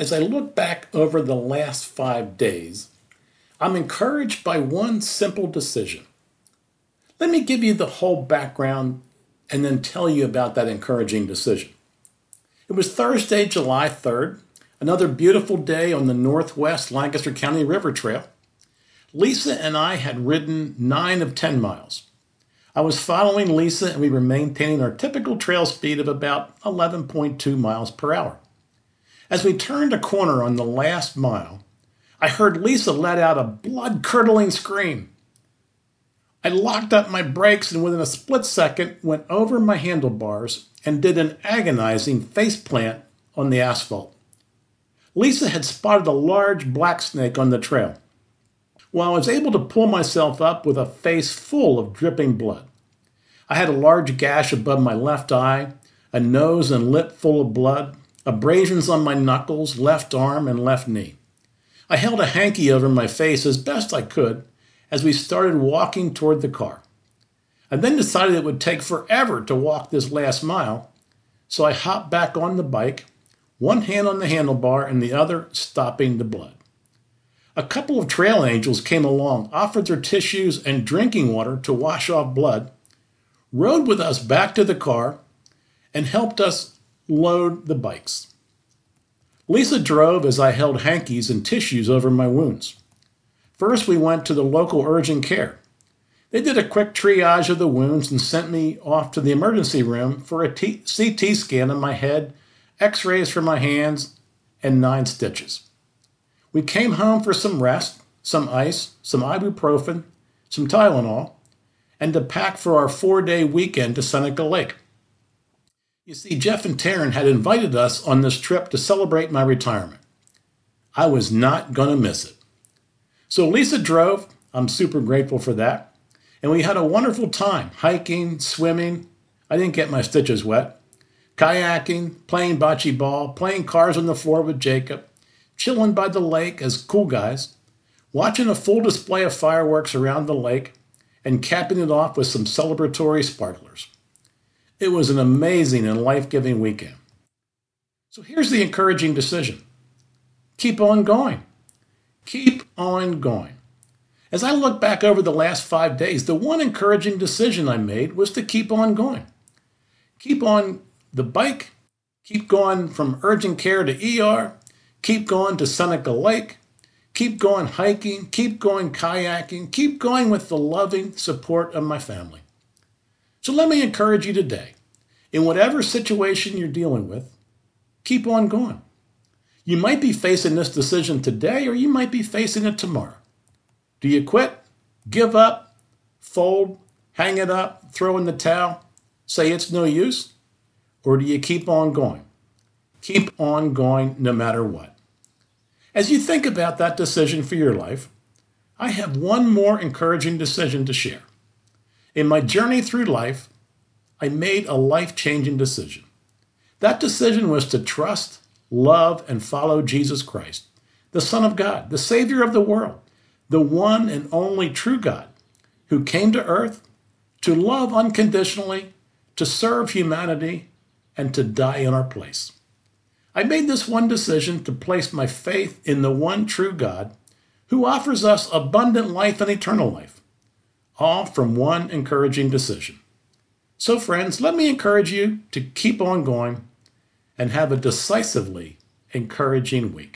As I look back over the last five days, I'm encouraged by one simple decision. Let me give you the whole background and then tell you about that encouraging decision. It was Thursday, July 3rd, another beautiful day on the Northwest Lancaster County River Trail. Lisa and I had ridden nine of 10 miles. I was following Lisa and we were maintaining our typical trail speed of about 11.2 miles per hour. As we turned a corner on the last mile, I heard Lisa let out a blood curdling scream. I locked up my brakes and within a split second went over my handlebars and did an agonizing face plant on the asphalt. Lisa had spotted a large black snake on the trail. While I was able to pull myself up with a face full of dripping blood, I had a large gash above my left eye, a nose and lip full of blood, abrasions on my knuckles, left arm, and left knee. I held a hanky over my face as best I could as we started walking toward the car. I then decided it would take forever to walk this last mile, so I hopped back on the bike, one hand on the handlebar and the other stopping the blood. A couple of trail angels came along, offered their tissues and drinking water to wash off blood, rode with us back to the car, and helped us load the bikes. Lisa drove as I held hankies and tissues over my wounds. First, we went to the local urgent care. They did a quick triage of the wounds and sent me off to the emergency room for a T- CT scan of my head, x rays for my hands, and nine stitches. We came home for some rest, some ice, some ibuprofen, some Tylenol, and to pack for our four day weekend to Seneca Lake. You see, Jeff and Taryn had invited us on this trip to celebrate my retirement. I was not going to miss it. So Lisa drove. I'm super grateful for that. And we had a wonderful time hiking, swimming. I didn't get my stitches wet. Kayaking, playing bocce ball, playing cars on the floor with Jacob, chilling by the lake as cool guys, watching a full display of fireworks around the lake, and capping it off with some celebratory sparklers. It was an amazing and life giving weekend. So here's the encouraging decision keep on going. Keep on going. As I look back over the last five days, the one encouraging decision I made was to keep on going. Keep on the bike, keep going from urgent care to ER, keep going to Seneca Lake, keep going hiking, keep going kayaking, keep going with the loving support of my family. So let me encourage you today. In whatever situation you're dealing with, keep on going. You might be facing this decision today or you might be facing it tomorrow. Do you quit, give up, fold, hang it up, throw in the towel, say it's no use? Or do you keep on going? Keep on going no matter what. As you think about that decision for your life, I have one more encouraging decision to share. In my journey through life, I made a life changing decision. That decision was to trust, love, and follow Jesus Christ, the Son of God, the Savior of the world, the one and only true God who came to earth to love unconditionally, to serve humanity, and to die in our place. I made this one decision to place my faith in the one true God who offers us abundant life and eternal life, all from one encouraging decision. So, friends, let me encourage you to keep on going and have a decisively encouraging week.